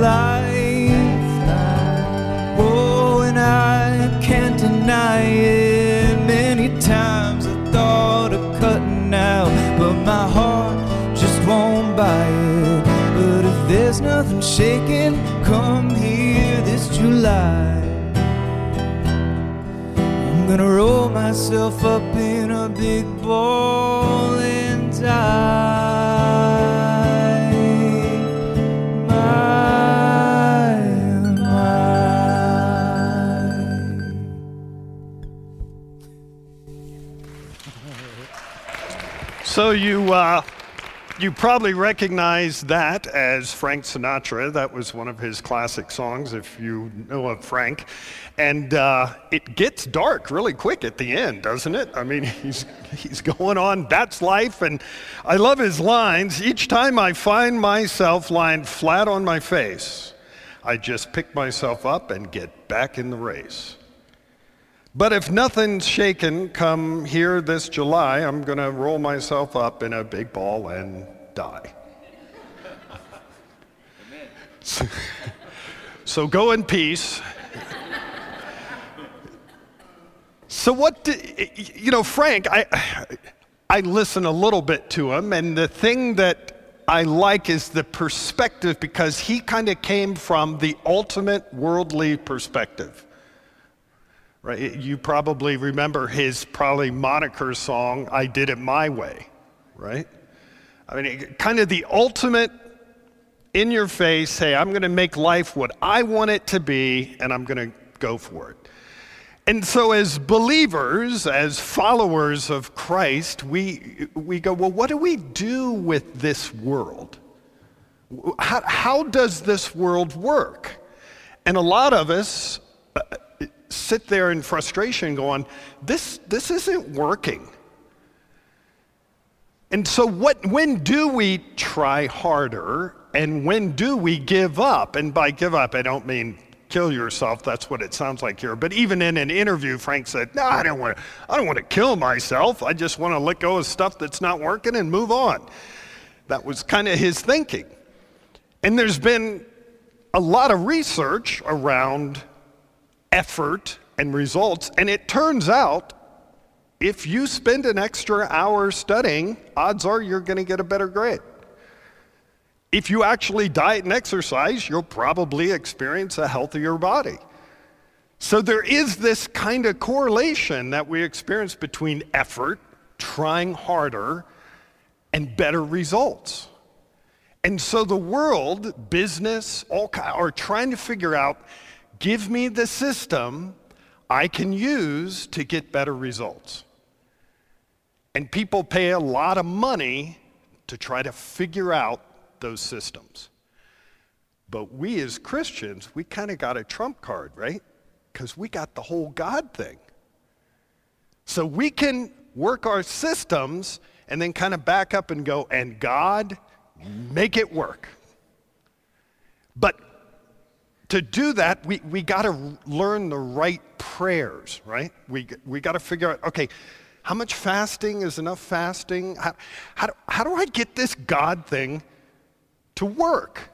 life. Oh, and I can't deny it. Many times I thought of cutting out, but my heart just won't buy it. But if there's nothing shaking, come here this July. I'm gonna roll myself up in a big ball and die. So you uh, you probably recognize that as Frank Sinatra. That was one of his classic songs, if you know of Frank. And uh, it gets dark really quick at the end, doesn't it? I mean, he's he's going on. That's life, and I love his lines. Each time I find myself lying flat on my face, I just pick myself up and get back in the race. But if nothing's shaken come here this July, I'm going to roll myself up in a big ball and die. So, so go in peace. So what do, you know, Frank, I I listen a little bit to him and the thing that I like is the perspective because he kind of came from the ultimate worldly perspective. Right? You probably remember his probably moniker song, I Did It My Way, right? I mean, kind of the ultimate in your face, hey, I'm going to make life what I want it to be, and I'm going to go for it. And so, as believers, as followers of Christ, we, we go, well, what do we do with this world? How, how does this world work? And a lot of us sit there in frustration going, this, this isn't working. And so, what, when do we try harder and when do we give up? And by give up, I don't mean kill yourself. That's what it sounds like here. But even in an interview, Frank said, No, I don't want to, I don't want to kill myself. I just want to let go of stuff that's not working and move on. That was kind of his thinking. And there's been a lot of research around effort and results. And it turns out if you spend an extra hour studying, odds are you're going to get a better grade. If you actually diet and exercise, you'll probably experience a healthier body. So there is this kind of correlation that we experience between effort, trying harder, and better results. And so the world, business, all are trying to figure out give me the system I can use to get better results. And people pay a lot of money to try to figure out those systems. But we as Christians, we kind of got a trump card, right? Because we got the whole God thing. So we can work our systems and then kind of back up and go, and God, make it work. But to do that, we, we got to learn the right prayers, right? We, we got to figure out, okay, how much fasting is enough fasting? How, how, do, how do I get this God thing to work?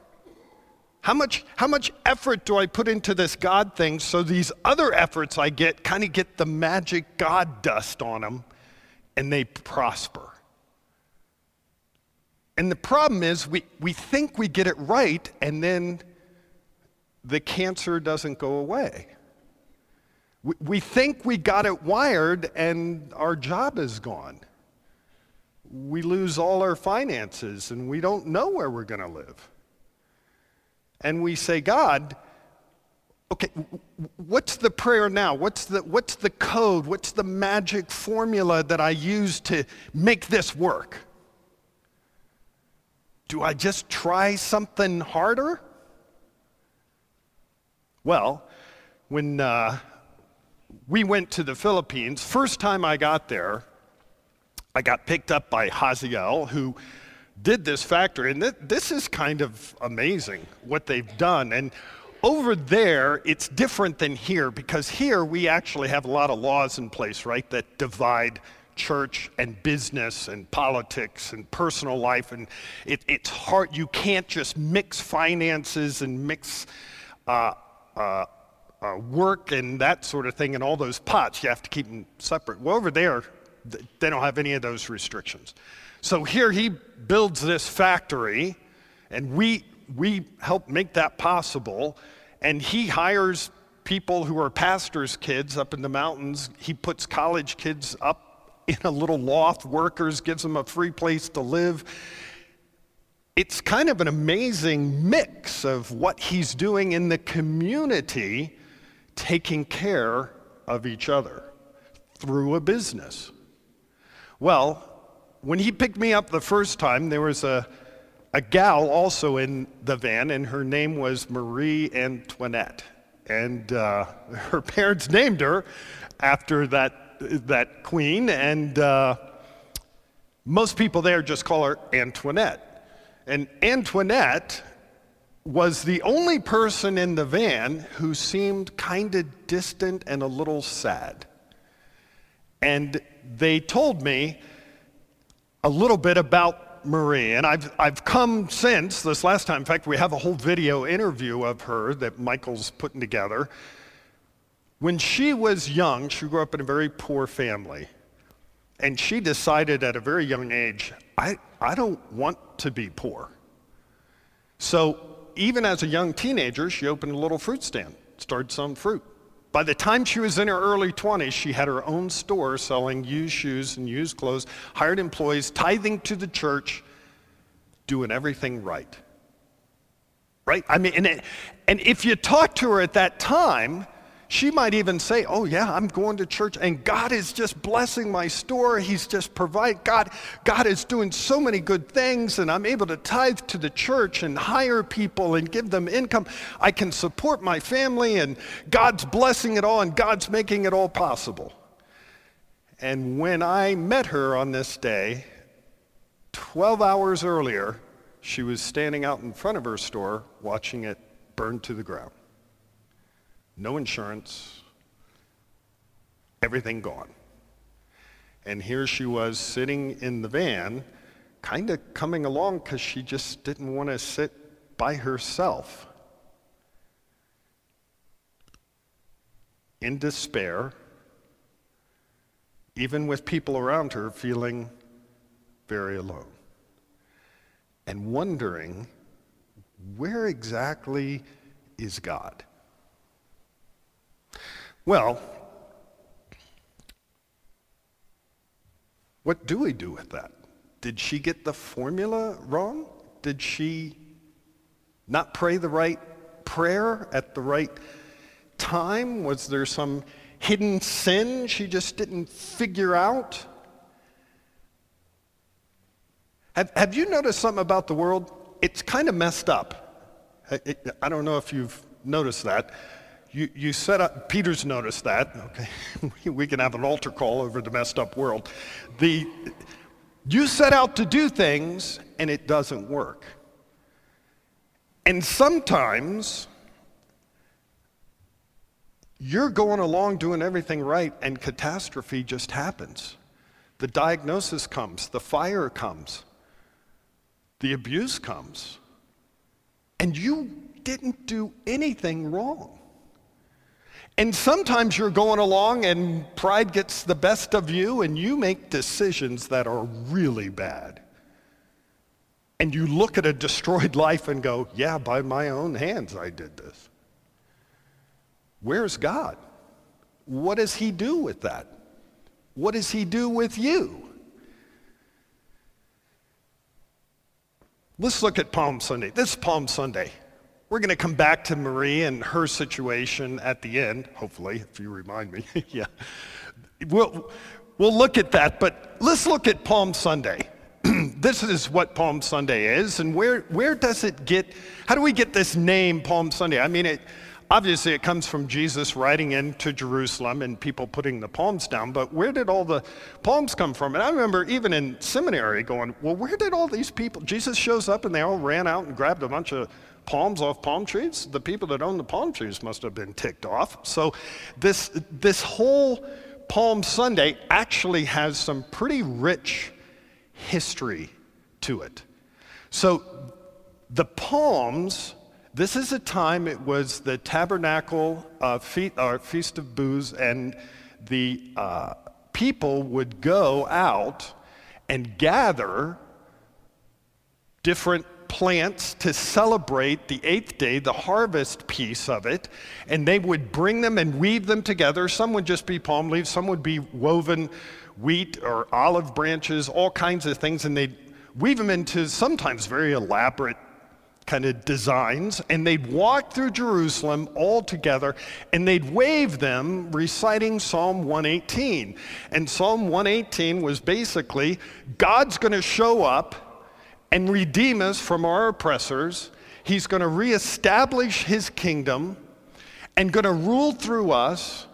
How much, how much effort do I put into this God thing so these other efforts I get kind of get the magic God dust on them and they prosper? And the problem is we, we think we get it right and then the cancer doesn't go away. We, we think we got it wired and our job is gone. We lose all our finances and we don't know where we're going to live. And we say, God, okay, what's the prayer now? What's the, what's the code? What's the magic formula that I use to make this work? Do I just try something harder? Well, when uh, we went to the Philippines, first time I got there, I got picked up by Haziel, who did this factory. And th- this is kind of amazing what they've done. And over there, it's different than here because here we actually have a lot of laws in place, right, that divide church and business and politics and personal life. And it, it's hard. You can't just mix finances and mix uh, uh, uh, work and that sort of thing and all those pots. You have to keep them separate. Well, over there, they don't have any of those restrictions. So here he builds this factory, and we, we help make that possible. And he hires people who are pastors' kids up in the mountains. He puts college kids up in a little loft, workers, gives them a free place to live. It's kind of an amazing mix of what he's doing in the community, taking care of each other through a business. Well, when he picked me up the first time, there was a, a gal also in the van, and her name was Marie Antoinette. And uh, her parents named her after that that queen, and uh, most people there just call her Antoinette. And Antoinette was the only person in the van who seemed kind of distant and a little sad. And they told me a little bit about Marie. And I've, I've come since this last time. In fact, we have a whole video interview of her that Michael's putting together. When she was young, she grew up in a very poor family. And she decided at a very young age, I, I don't want to be poor. So even as a young teenager, she opened a little fruit stand, started selling fruit. By the time she was in her early 20s, she had her own store selling used shoes and used clothes, hired employees, tithing to the church, doing everything right. Right? I mean, and, and if you talk to her at that time, she might even say, Oh, yeah, I'm going to church and God is just blessing my store. He's just providing. God, God is doing so many good things, and I'm able to tithe to the church and hire people and give them income. I can support my family, and God's blessing it all, and God's making it all possible. And when I met her on this day, 12 hours earlier, she was standing out in front of her store watching it burn to the ground no insurance, everything gone. And here she was sitting in the van, kind of coming along because she just didn't want to sit by herself. In despair, even with people around her feeling very alone, and wondering where exactly is God? Well, what do we do with that? Did she get the formula wrong? Did she not pray the right prayer at the right time? Was there some hidden sin she just didn't figure out? Have, have you noticed something about the world? It's kind of messed up. I, I don't know if you've noticed that you, you set up, Peter's noticed that, okay? we can have an altar call over the messed up world. The, you set out to do things and it doesn't work. And sometimes you're going along doing everything right and catastrophe just happens. The diagnosis comes, the fire comes, the abuse comes, and you didn't do anything wrong. And sometimes you're going along and pride gets the best of you and you make decisions that are really bad. And you look at a destroyed life and go, yeah, by my own hands I did this. Where's God? What does he do with that? What does he do with you? Let's look at Palm Sunday. This is Palm Sunday. We're going to come back to Marie and her situation at the end, hopefully, if you remind me. yeah. We'll, we'll look at that, but let's look at Palm Sunday. this is what Palm Sunday is, and where, where does it get, how do we get this name Palm Sunday? I mean, it, obviously it comes from Jesus riding into Jerusalem and people putting the palms down, but where did all the palms come from? And I remember even in seminary going, well, where did all these people, Jesus shows up and they all ran out and grabbed a bunch of palms off palm trees, the people that own the palm trees must have been ticked off. So this, this whole Palm Sunday actually has some pretty rich history to it. So the palms, this is a time it was the tabernacle uh, fe- uh, feast of booths, and the uh, people would go out and gather different plants to celebrate the eighth day, the harvest piece of it, and they would bring them and weave them together. Some would just be palm leaves, some would be woven wheat or olive branches, all kinds of things, and they'd weave them into sometimes very elaborate kind of designs, and they'd walk through Jerusalem all together and they'd wave them reciting Psalm 118. And Psalm 118 was basically God's going to show up and redeem us from our oppressors. He's going to reestablish his kingdom and going to rule through us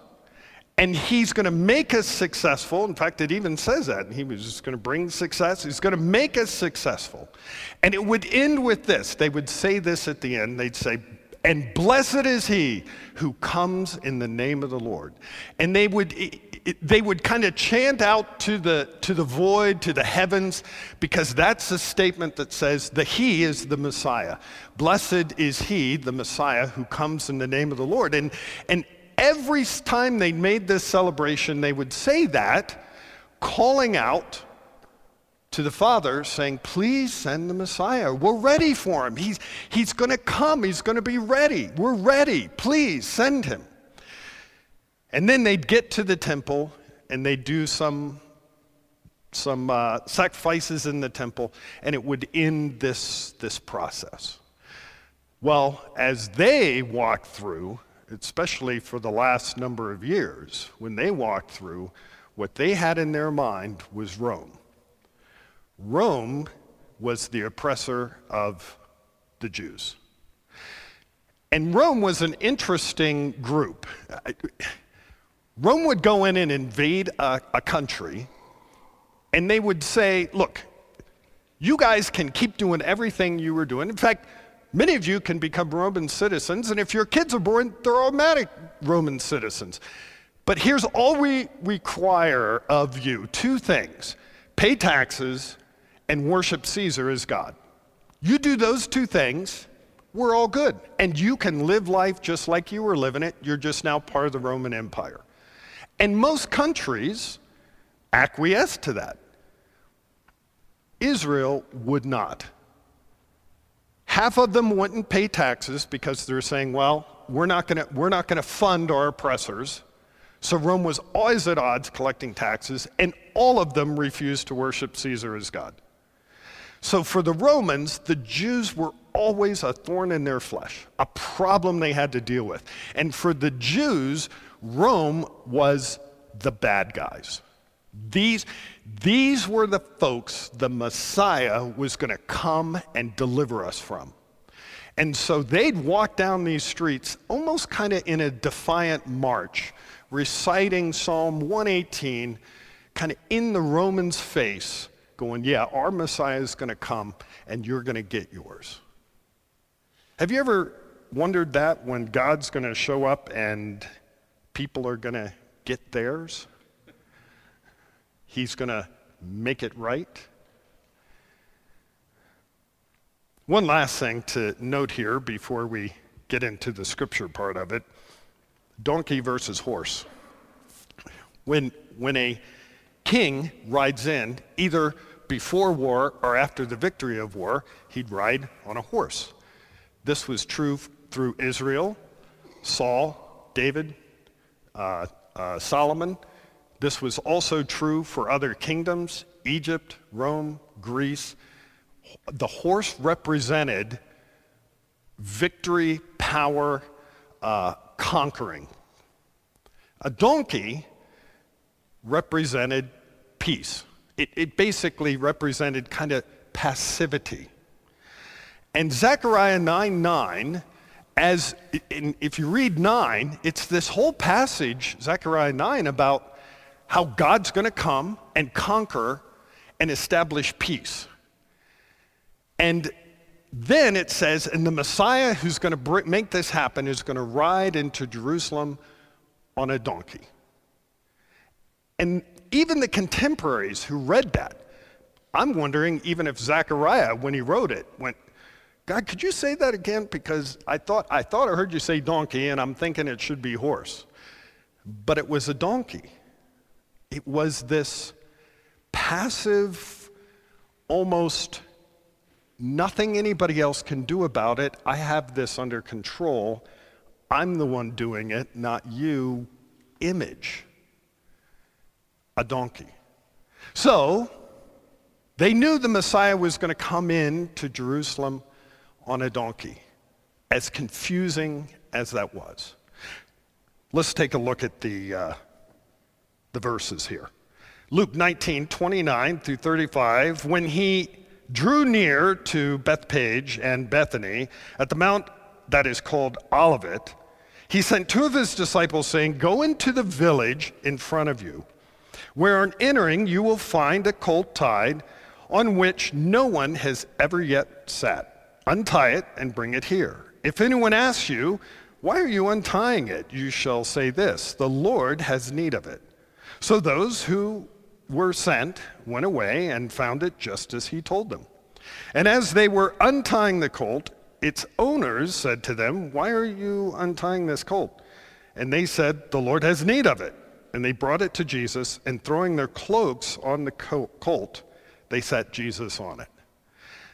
and he's going to make us successful. In fact, it even says that. He was just going to bring success. He's going to make us successful. And it would end with this. They would say this at the end. They'd say, and blessed is he who comes in the name of the Lord. And they would, they would kind of chant out to the, to the void, to the heavens, because that's a statement that says that he is the Messiah. Blessed is he, the Messiah, who comes in the name of the Lord. And, and every time they made this celebration, they would say that, calling out to the Father, saying, Please send the Messiah. We're ready for him. He's, he's going to come. He's going to be ready. We're ready. Please send him. And then they'd get to the temple and they'd do some, some uh, sacrifices in the temple, and it would end this, this process. Well, as they walked through, especially for the last number of years, when they walked through, what they had in their mind was Rome. Rome was the oppressor of the Jews. And Rome was an interesting group. Rome would go in and invade a, a country, and they would say, Look, you guys can keep doing everything you were doing. In fact, Many of you can become Roman citizens, and if your kids are born, they're automatic Roman citizens. But here's all we require of you two things pay taxes and worship Caesar as God. You do those two things, we're all good. And you can live life just like you were living it. You're just now part of the Roman Empire. And most countries acquiesce to that. Israel would not. Half of them wouldn't pay taxes because they're saying, well, we're not going we're not going to fund our oppressors. So Rome was always at odds collecting taxes, and all of them refused to worship Caesar as God. So for the Romans, the Jews were always a thorn in their flesh, a problem they had to deal with. And for the Jews, Rome was the bad guys. These, these were the folks the Messiah was going to come and deliver us from. And so they'd walk down these streets almost kind of in a defiant march, reciting Psalm 118, kind of in the Romans' face, going, Yeah, our Messiah is going to come and you're going to get yours. Have you ever wondered that when God's going to show up and people are going to get theirs? He's going to make it right. One last thing to note here before we get into the scripture part of it donkey versus horse. When, when a king rides in, either before war or after the victory of war, he'd ride on a horse. This was true through Israel, Saul, David, uh, uh, Solomon, this was also true for other kingdoms Egypt, Rome, Greece. The horse represented victory, power, uh, conquering. A donkey represented peace. It, it basically represented kind of passivity. And Zechariah 9 9, as in, if you read 9, it's this whole passage, Zechariah 9, about how God's going to come and conquer and establish peace. And then it says, and the Messiah who's going to make this happen is going to ride into Jerusalem on a donkey. And even the contemporaries who read that, I'm wondering even if Zechariah, when he wrote it, went, God, could you say that again? Because I thought, I thought I heard you say donkey, and I'm thinking it should be horse. But it was a donkey. It was this passive, almost nothing anybody else can do about it. I have this under control. I'm the one doing it, not you. Image. A donkey. So, they knew the Messiah was going to come in to Jerusalem on a donkey, as confusing as that was. Let's take a look at the, uh, the verses here. Luke 19, 29 through 35. When he drew near to Bethphage and Bethany at the mount that is called Olivet, he sent two of his disciples, saying, Go into the village in front of you, where on entering you will find a colt tied on which no one has ever yet sat. Untie it and bring it here. If anyone asks you, Why are you untying it? you shall say this The Lord has need of it. So those who were sent went away and found it just as he told them. And as they were untying the colt, its owners said to them, Why are you untying this colt? And they said, The Lord has need of it. And they brought it to Jesus, and throwing their cloaks on the colt, they set Jesus on it.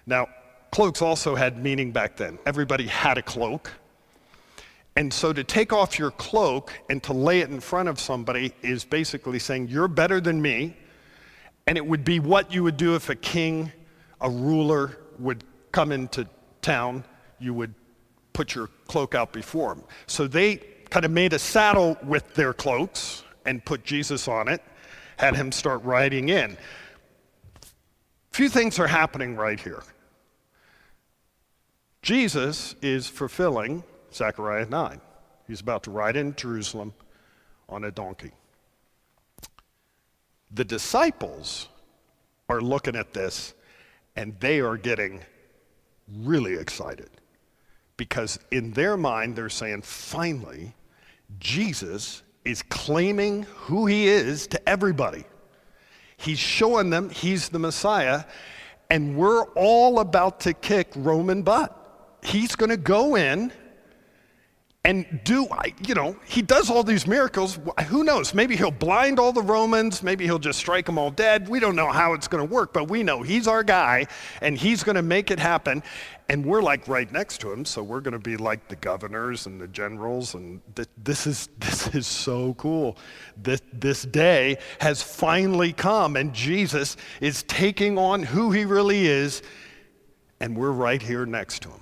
Now, cloaks also had meaning back then. Everybody had a cloak. And so to take off your cloak and to lay it in front of somebody is basically saying, You're better than me. And it would be what you would do if a king, a ruler, would come into town. You would put your cloak out before him. So they kind of made a saddle with their cloaks and put Jesus on it, had him start riding in. Few things are happening right here. Jesus is fulfilling Zechariah 9. He's about to ride in Jerusalem on a donkey. The disciples are looking at this and they are getting really excited because in their mind they're saying, finally, Jesus is claiming who he is to everybody. He's showing them he's the Messiah, and we're all about to kick Roman butt. He's going to go in and do, I, you know, he does all these miracles. Who knows? Maybe he'll blind all the Romans. Maybe he'll just strike them all dead. We don't know how it's going to work, but we know he's our guy and he's going to make it happen. And we're like right next to him, so we're going to be like the governors and the generals. And th- this, is, this is so cool. This, this day has finally come, and Jesus is taking on who he really is, and we're right here next to him.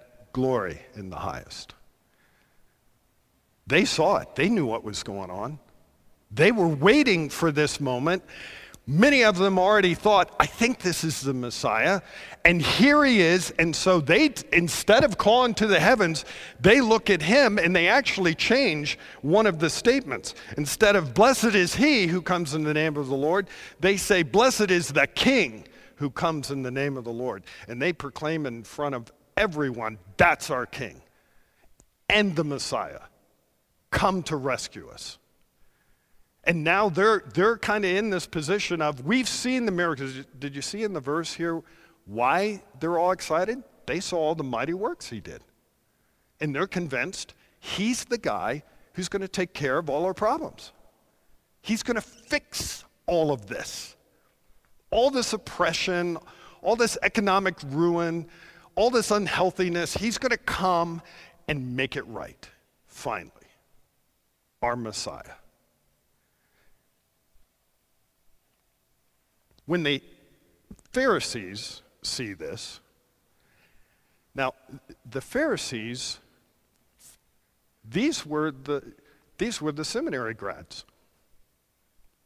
glory in the highest. They saw it, they knew what was going on. They were waiting for this moment. Many of them already thought, I think this is the Messiah. And here he is. And so they, instead of calling to the heavens, they look at him and they actually change one of the statements. Instead of, Blessed is he who comes in the name of the Lord, they say, Blessed is the King who comes in the name of the Lord. And they proclaim in front of everyone, that's our King and the Messiah. Come to rescue us. And now they're, they're kind of in this position of, we've seen the miracles. Did you see in the verse here why they're all excited? They saw all the mighty works he did. And they're convinced he's the guy who's going to take care of all our problems. He's going to fix all of this. All this oppression, all this economic ruin, all this unhealthiness, he's going to come and make it right, finally. Our Messiah. When the Pharisees see this, now the Pharisees, these were the These were the seminary grads.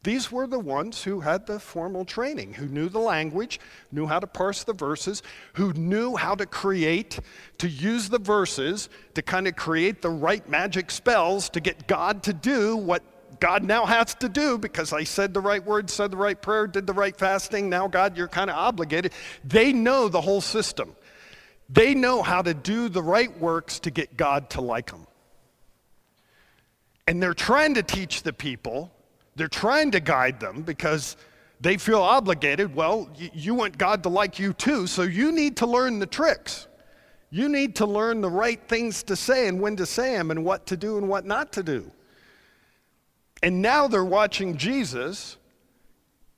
These were the ones who had the formal training, who knew the language, knew how to parse the verses, who knew how to create, to use the verses to kind of create the right magic spells to get God to do what God now has to do because I said the right words, said the right prayer, did the right fasting. Now, God, you're kind of obligated. They know the whole system. They know how to do the right works to get God to like them. And they're trying to teach the people they're trying to guide them because they feel obligated. Well, you want God to like you too, so you need to learn the tricks. You need to learn the right things to say and when to say them and what to do and what not to do. And now they're watching Jesus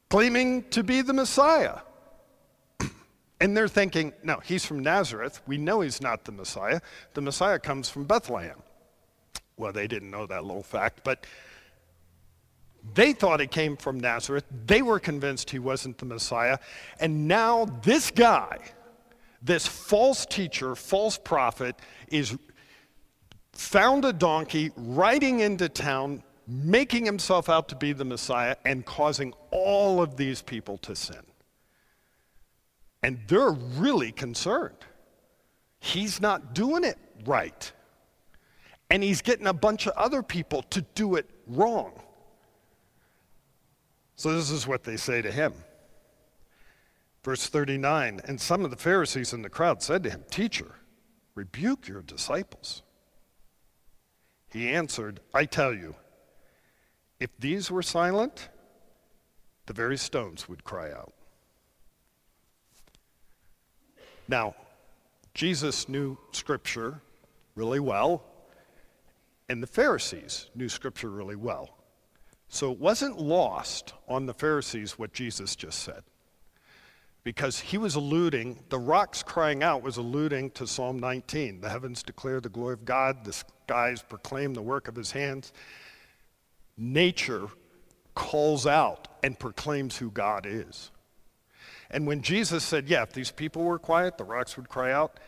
claiming to be the Messiah. And they're thinking, no, he's from Nazareth. We know he's not the Messiah. The Messiah comes from Bethlehem. Well, they didn't know that little fact, but they thought it came from Nazareth. They were convinced he wasn't the Messiah. And now this guy, this false teacher, false prophet, is found a donkey riding into town, making himself out to be the Messiah, and causing all of these people to sin. And they're really concerned. He's not doing it right. And he's getting a bunch of other people to do it wrong. So this is what they say to him. Verse 39 And some of the Pharisees in the crowd said to him, Teacher, rebuke your disciples. He answered, I tell you, if these were silent, the very stones would cry out. Now, Jesus knew Scripture really well, and the Pharisees knew Scripture really well. So it wasn't lost on the Pharisees what Jesus just said. Because he was alluding, the rocks crying out was alluding to Psalm 19. The heavens declare the glory of God, the skies proclaim the work of his hands. Nature calls out and proclaims who God is. And when Jesus said, Yeah, if these people were quiet, the rocks would cry out,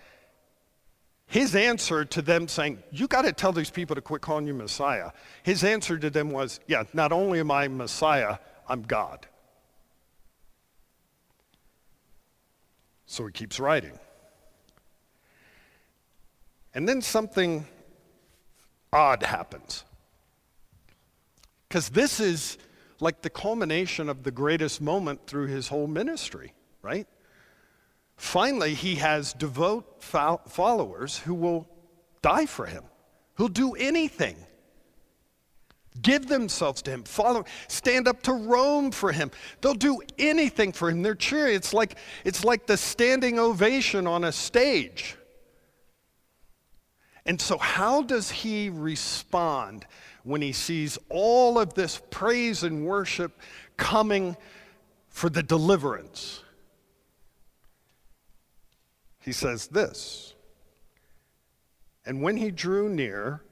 his answer to them saying, You got to tell these people to quit calling you Messiah. His answer to them was, Yeah, not only am I Messiah, I'm God. So he keeps writing. And then something odd happens. Because this is like the culmination of the greatest moment through his whole ministry, right? Finally, he has devout followers who will die for him, who'll do anything. Give themselves to him, follow, stand up to Rome for him. They'll do anything for him. They're cheering. It's like, it's like the standing ovation on a stage. And so, how does he respond when he sees all of this praise and worship coming for the deliverance? He says this And when he drew near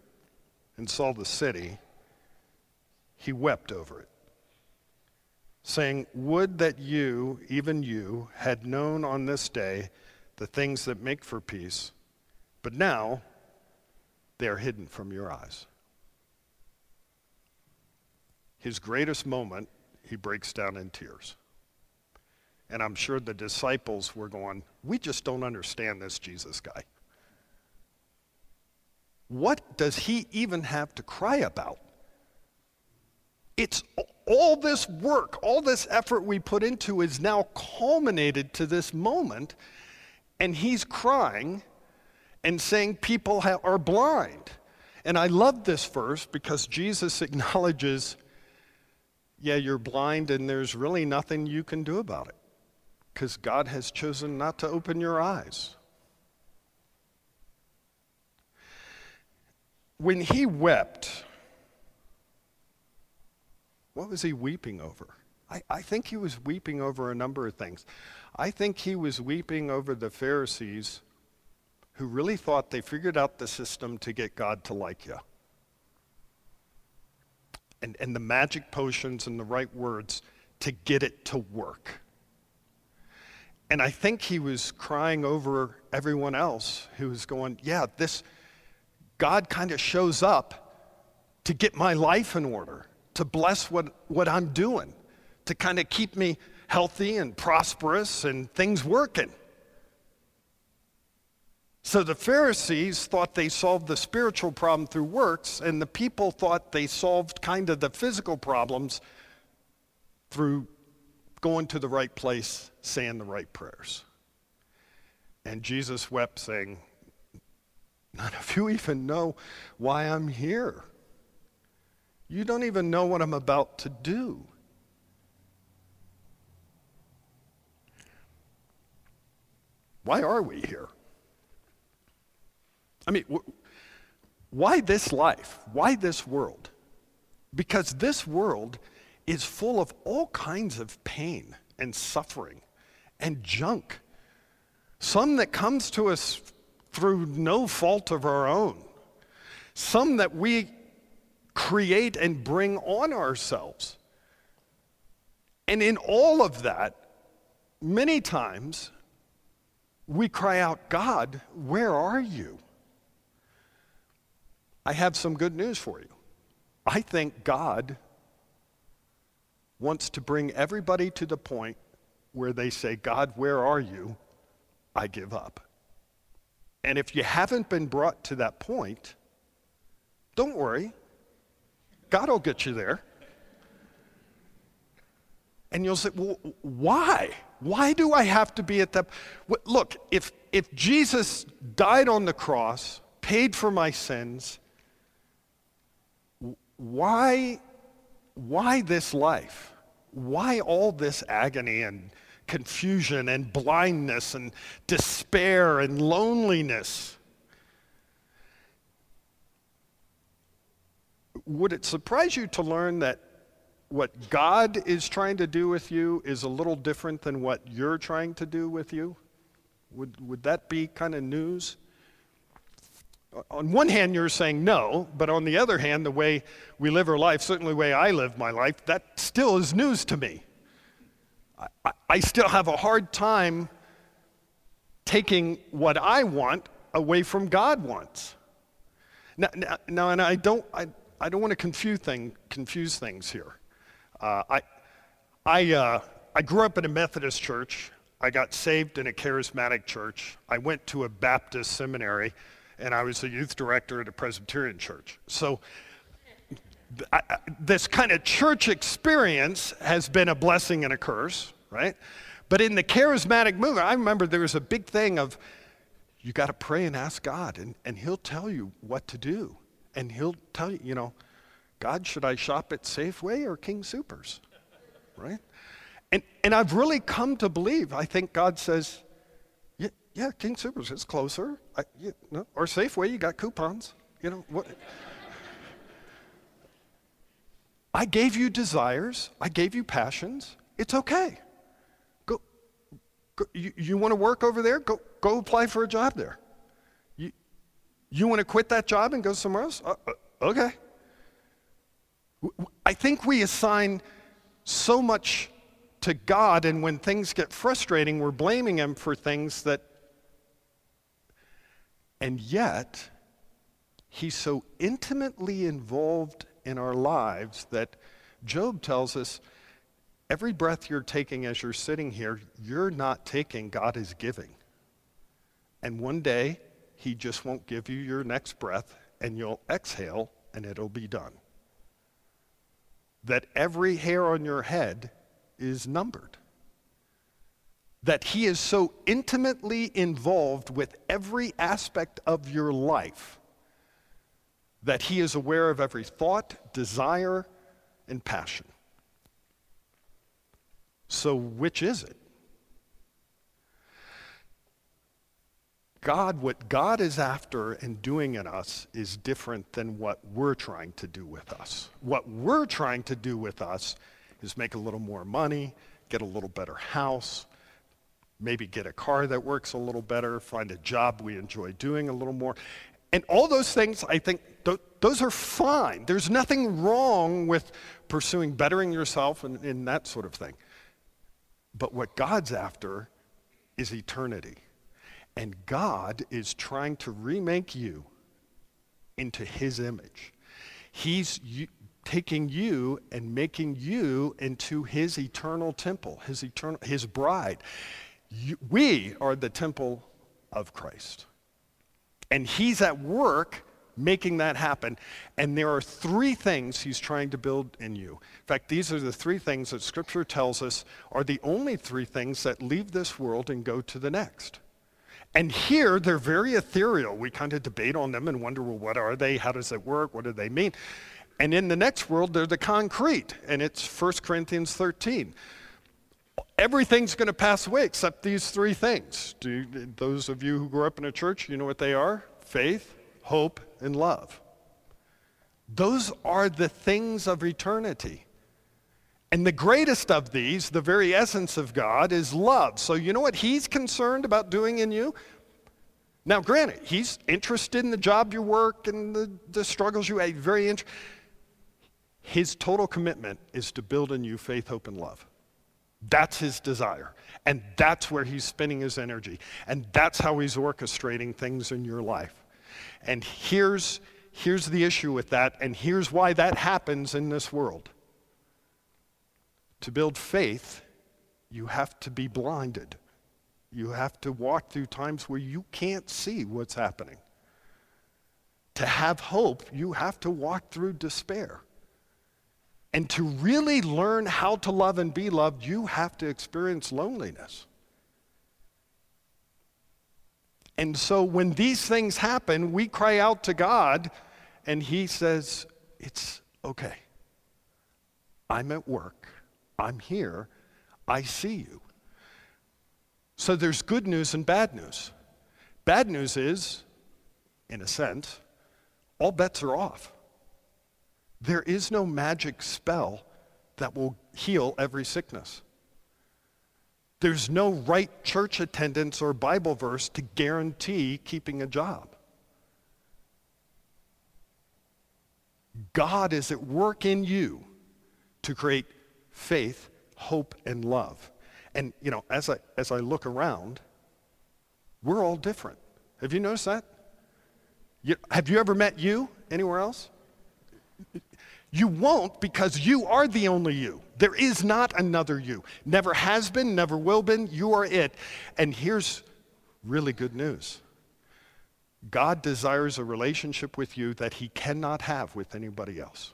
and saw the city, he wept over it, saying, Would that you, even you, had known on this day the things that make for peace, but now they are hidden from your eyes. His greatest moment, he breaks down in tears. And I'm sure the disciples were going, We just don't understand this Jesus guy. What does he even have to cry about? It's all this work, all this effort we put into is now culminated to this moment, and he's crying and saying people ha- are blind. And I love this verse because Jesus acknowledges, yeah, you're blind and there's really nothing you can do about it because God has chosen not to open your eyes. When he wept, what was he weeping over? I, I, think he was weeping over a number of things. I think he was weeping over the Pharisees who really thought they figured out the system to get God to like you. And, and the magic potions and the right words to get it to work. And I think he was crying over everyone else who was going, yeah, this God kind of shows up to get my life in order, to bless what, what I'm doing, to kind of keep me healthy and prosperous and things working. So the Pharisees thought they solved the spiritual problem through works, and the people thought they solved kind of the physical problems through going to the right place, saying the right prayers. And Jesus wept, saying, None of you even know why I'm here. You don't even know what I'm about to do. Why are we here? I mean, why this life? Why this world? Because this world is full of all kinds of pain and suffering and junk. Some that comes to us through no fault of our own. Some that we create and bring on ourselves. And in all of that, many times we cry out, God, where are you? I have some good news for you. I think God wants to bring everybody to the point where they say, God, where are you? I give up. And if you haven't been brought to that point, don't worry. God will get you there. And you'll say, well, why? Why do I have to be at that? Look, if, if Jesus died on the cross, paid for my sins, why, why this life? Why all this agony and confusion and blindness and despair and loneliness? Would it surprise you to learn that what God is trying to do with you is a little different than what you're trying to do with you? Would, would that be kind of news? On one hand, you're saying no, but on the other hand, the way we live our life, certainly the way I live my life, that still is news to me. I, I still have a hard time taking what I want away from God wants. Now, now, now and I don't, I, I don't want to confuse, thing, confuse things here. Uh, I, I, uh, I grew up in a Methodist church. I got saved in a charismatic church. I went to a Baptist seminary and I was a youth director at a Presbyterian church. So I, this kind of church experience has been a blessing and a curse, right? But in the charismatic movement, I remember there was a big thing of you got to pray and ask God, and, and He'll tell you what to do. And He'll tell you, you know, God, should I shop at Safeway or King Soopers? Right? And, and I've really come to believe, I think God says, yeah, King Soopers, is closer. I, you know, or Safeway, you got coupons. You know what? I gave you desires. I gave you passions. It's okay. Go. go you, you want to work over there? Go. Go apply for a job there. You. You want to quit that job and go somewhere else? Uh, uh, okay. I think we assign so much to God, and when things get frustrating, we're blaming Him for things that and yet, he's so intimately involved in our lives that Job tells us every breath you're taking as you're sitting here, you're not taking, God is giving. And one day, he just won't give you your next breath, and you'll exhale, and it'll be done. That every hair on your head is numbered that He is so intimately involved with every aspect of your life that He is aware of every thought, desire, and passion. So, which is it? God, what God is after and doing in us is different than what we're trying to do with us. What we're trying to do with us is make a little more money, get a little better house, maybe get a car that works a little better, find a job we enjoy doing a little more. And all those things, I think, th- those are fine. There's nothing wrong with pursuing bettering yourself and, and that sort of thing. But what God's after is eternity. And God is trying to remake you into His image. He's y- taking you and making you into his eternal temple, his eternal his bride. We are the temple of Christ. And he's at work making that happen. And there are three things he's trying to build in you. In fact, these are the three things that Scripture tells us are the only three things that leave this world and go to the next. And here, they're very ethereal. We kind of debate on them and wonder, well, what are they? How does it work? What do they mean? And in the next world, they're the concrete, and it's 1 Corinthians 13. Everything's going to pass away except these three things. Do those of you who grew up in a church, you know what they are? Faith, hope, and love. Those are the things of eternity. And the greatest of these, the very essence of God, is love. So you know what He's concerned about doing in you? Now, granted, He's interested in the job you work and the, the struggles you have. Very interested. His total commitment is to build in you faith, hope, and love. That's his desire. And that's where he's spending his energy. And that's how he's orchestrating things in your life. And here's, here's the issue with that, and here's why that happens in this world. To build faith, you have to be blinded. You have to walk through times where you can't see what's happening. To have hope, you have to walk through despair. And to really learn how to love and be loved, you have to experience loneliness. And so when these things happen, we cry out to God, and He says, It's okay. I'm at work. I'm here. I see you. So there's good news and bad news. Bad news is, in a sense, all bets are off. There is no magic spell that will heal every sickness. There's no right church attendance or Bible verse to guarantee keeping a job. God is at work in you to create faith, hope, and love. And, you know, as I, as I look around, we're all different. Have you noticed that? You, have you ever met you anywhere else? You won't because you are the only you. There is not another you. Never has been, never will been. You are it. And here's really good news God desires a relationship with you that he cannot have with anybody else.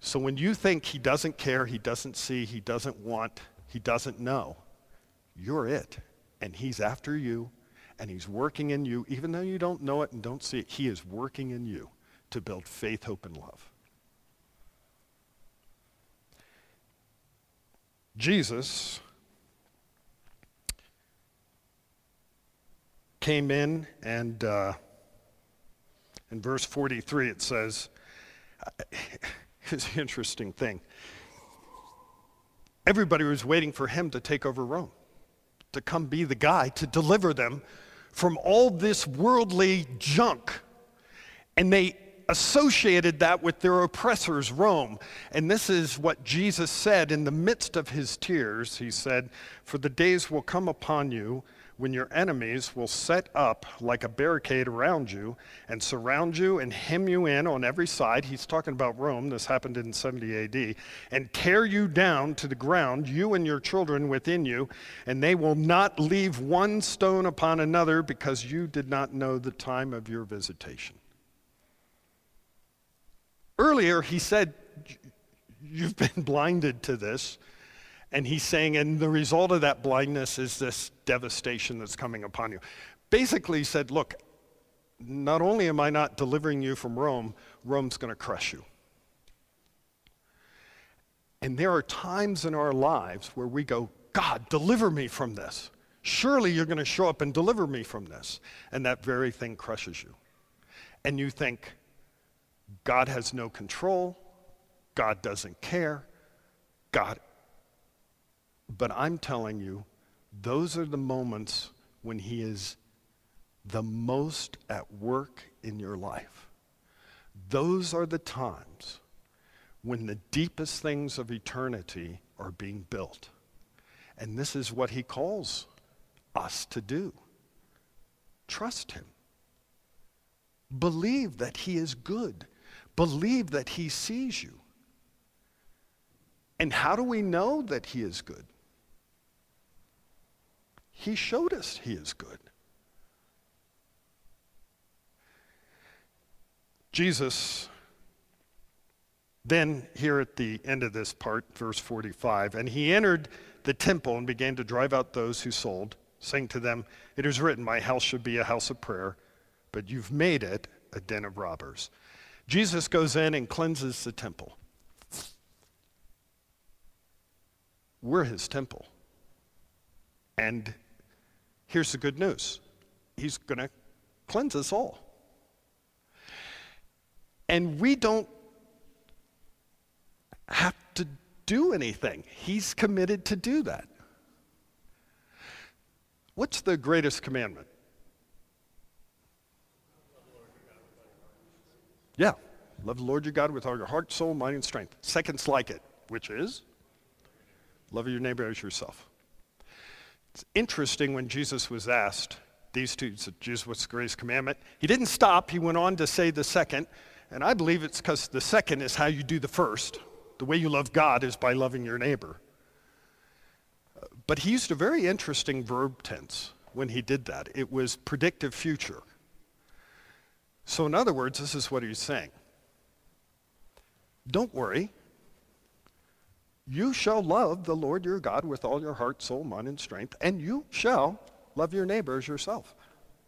So when you think he doesn't care, he doesn't see, he doesn't want, he doesn't know, you're it. And he's after you, and he's working in you, even though you don't know it and don't see it, he is working in you to build faith, hope, and love. Jesus came in, and uh, in verse 43 it says, it's an interesting thing. Everybody was waiting for him to take over Rome, to come be the guy to deliver them from all this worldly junk. And they associated that with their oppressors, Rome. And this is what Jesus said in the midst of his tears. He said, For the days will come upon you when your enemies will set up like a barricade around you and surround you and hem you in on every side. He's talking about Rome. This happened in 70 AD. And tear you down to the ground, you and your children within you, and they will not leave one stone upon another because you did not know the time of your visitation. Earlier, he said, You've been blinded to this. And he's saying, and the result of that blindness is this devastation that's coming upon you. Basically, he said, Look, not only am I not delivering you from Rome, Rome's going to crush you. And there are times in our lives where we go, God, deliver me from this. Surely you're going to show up and deliver me from this. And that very thing crushes you. And you think, God has no control. God doesn't care. God. But I'm telling you, those are the moments when He is the most at work in your life. Those are the times when the deepest things of eternity are being built. And this is what He calls us to do trust Him, believe that He is good believe that he sees you. And how do we know that he is good? He showed us he is good. Jesus, then, here at the end of this part, verse 45, and he entered the temple and began to drive out those who sold, saying to them, It is written, My house should be a house of prayer, but you've made it a den of robbers. Jesus goes in and cleanses the temple. We're his temple. And here's the good news He's going to cleanse us all. And we don't have to do anything, He's committed to do that. What's the greatest commandment? Yeah, love the Lord your God with all your heart, soul, mind, and strength. Seconds like it, which is love your neighbor as yourself. It's interesting when Jesus was asked, these two, Jesus, what's the greatest commandment? He didn't stop. He went on to say the second, and I believe it's because the second is how you do the first. The way you love God is by loving your neighbor. But he used a very interesting verb tense when he did that. It was predictive future. So, in other words, this is what he's saying Don't worry. You shall love the Lord your God with all your heart, soul, mind, and strength, and you shall love your neighbor as yourself.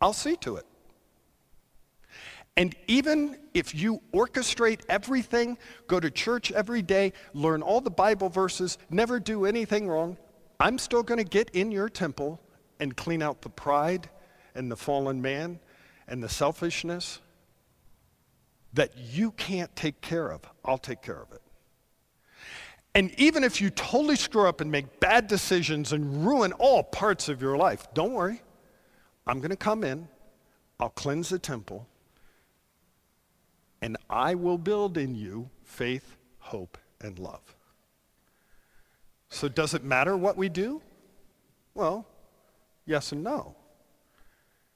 I'll see to it. And even if you orchestrate everything, go to church every day, learn all the Bible verses, never do anything wrong, I'm still going to get in your temple and clean out the pride and the fallen man and the selfishness that you can't take care of. I'll take care of it. And even if you totally screw up and make bad decisions and ruin all parts of your life, don't worry. I'm going to come in, I'll cleanse the temple, and I will build in you faith, hope, and love. So, does it matter what we do? Well, yes and no.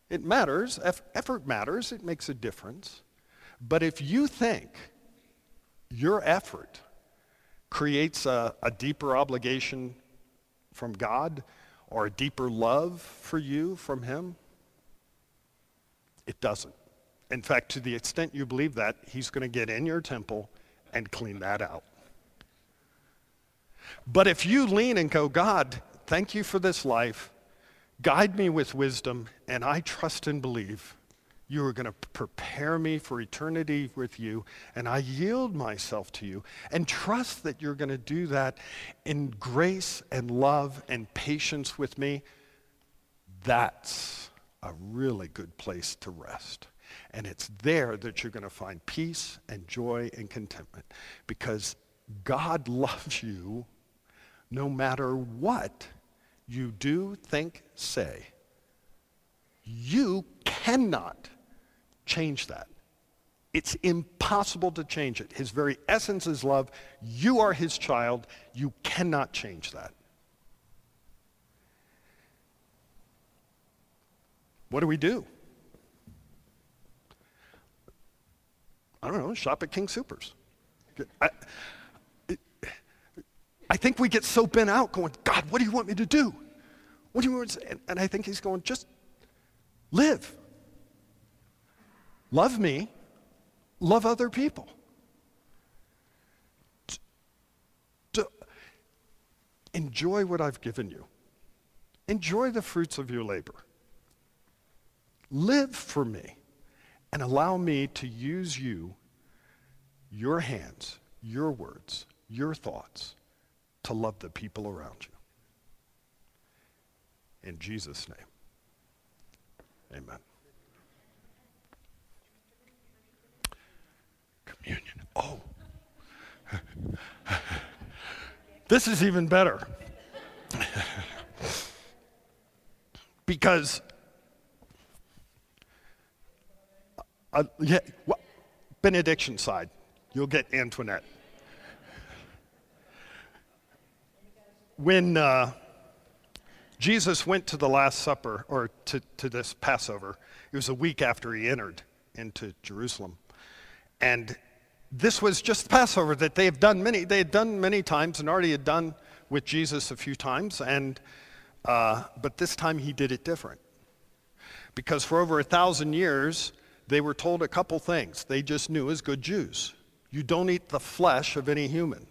It matters, effort matters, it makes a difference. But if you think your effort creates a, a deeper obligation from God or a deeper love for you from Him, it doesn't. In fact, to the extent you believe that, he's going to get in your temple and clean that out. But if you lean and go, God, thank you for this life, guide me with wisdom, and I trust and believe you are going to prepare me for eternity with you, and I yield myself to you, and trust that you're going to do that in grace and love and patience with me, that's a really good place to rest. And it's there that you're going to find peace and joy and contentment because God loves you no matter what you do, think, say. You cannot change that. It's impossible to change it. His very essence is love. You are his child. You cannot change that. What do we do? I don't know, shop at King Soopers. I, I think we get so bent out going, God, what do you want me to do? What do you want? And, and I think he's going, just live. Love me, love other people. Enjoy what I've given you. Enjoy the fruits of your labor. Live for me and allow me to use you, your hands, your words, your thoughts, to love the people around you. In Jesus' name, amen. Communion. Oh. this is even better. because Uh, yeah, well, benediction side. You'll get Antoinette. When uh, Jesus went to the Last Supper, or to, to this Passover, it was a week after he entered into Jerusalem. And this was just Passover that they have done many, they had done many times and already had done with Jesus a few times, and, uh, but this time he did it different. Because for over a thousand years, they were told a couple things they just knew as good Jews. You don't eat the flesh of any human.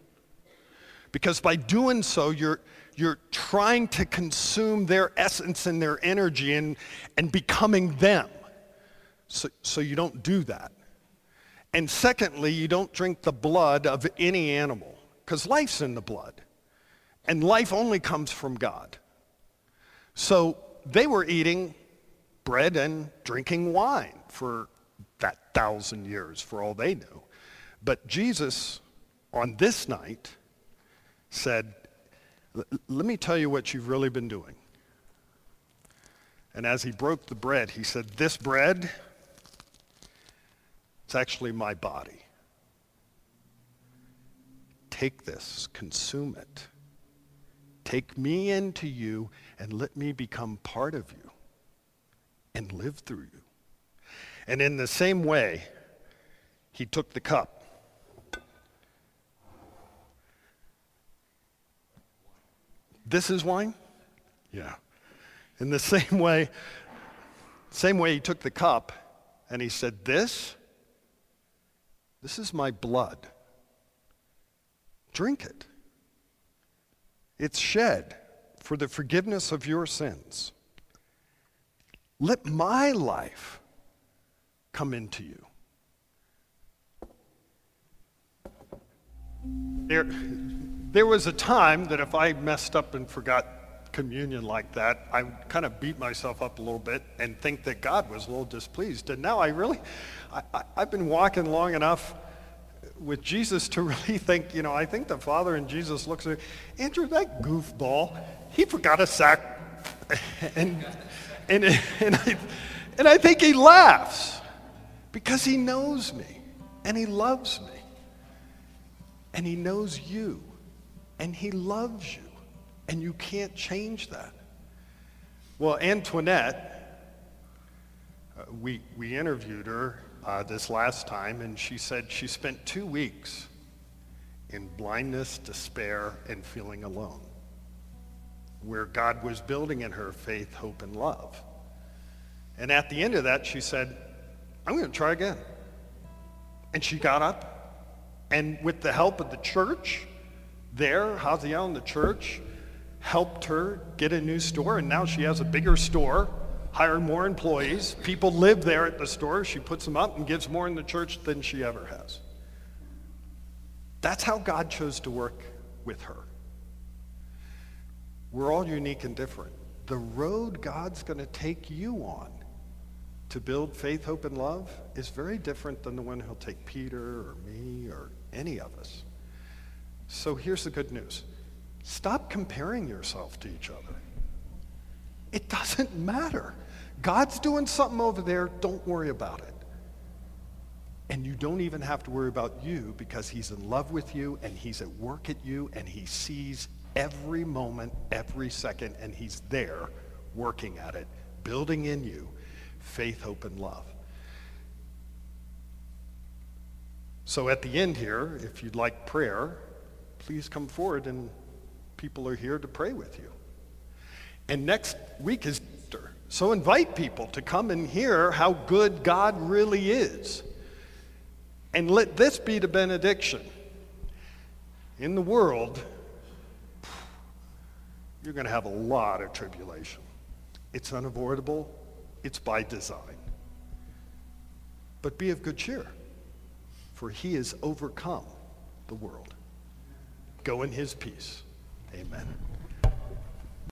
Because by doing so, you're, you're trying to consume their essence and their energy and, and becoming them. So, so you don't do that. And secondly, you don't drink the blood of any animal because life's in the blood. And life only comes from God. So they were eating bread and drinking wine for that thousand years, for all they knew. But Jesus, on this night, said, Let me tell you what you've really been doing. And as he broke the bread, he said, This bread, it's actually my body. Take this, consume it. Take me into you and let me become part of you and live through you. And in the same way, he took the cup. This is wine? Yeah. In the same way, same way he took the cup and he said, This, this is my blood. Drink it. It's shed for the forgiveness of your sins. Let my life come into you. There, there was a time that if I messed up and forgot communion like that, I kind of beat myself up a little bit and think that God was a little displeased. And now I really, I, have been walking long enough with Jesus to really think, you know, I think the Father and Jesus looks at Andrew, that goofball, he forgot a sack. and, and, and, I, and I think he laughs because he knows me and he loves me and he knows you and he loves you and you can't change that. Well, Antoinette, uh, we, we interviewed her uh, this last time, and she said she spent two weeks in blindness, despair, and feeling alone, where God was building in her faith, hope, and love. And at the end of that, she said, I'm going to try again. And she got up, and with the help of the church there, Haziel, the church, helped her get a new store, and now she has a bigger store hire more employees. People live there at the store. She puts them up and gives more in the church than she ever has. That's how God chose to work with her. We're all unique and different. The road God's going to take you on to build faith, hope, and love is very different than the one he'll take Peter or me or any of us. So here's the good news. Stop comparing yourself to each other. It doesn't matter. God's doing something over there, don't worry about it. And you don't even have to worry about you because he's in love with you and he's at work at you and he sees every moment, every second, and he's there working at it, building in you faith, hope, and love. So at the end here, if you'd like prayer, please come forward and people are here to pray with you. And next week is Easter. So invite people to come and hear how good God really is. And let this be the benediction. In the world, you're going to have a lot of tribulation. It's unavoidable, it's by design. But be of good cheer, for he has overcome the world. Go in his peace. Amen.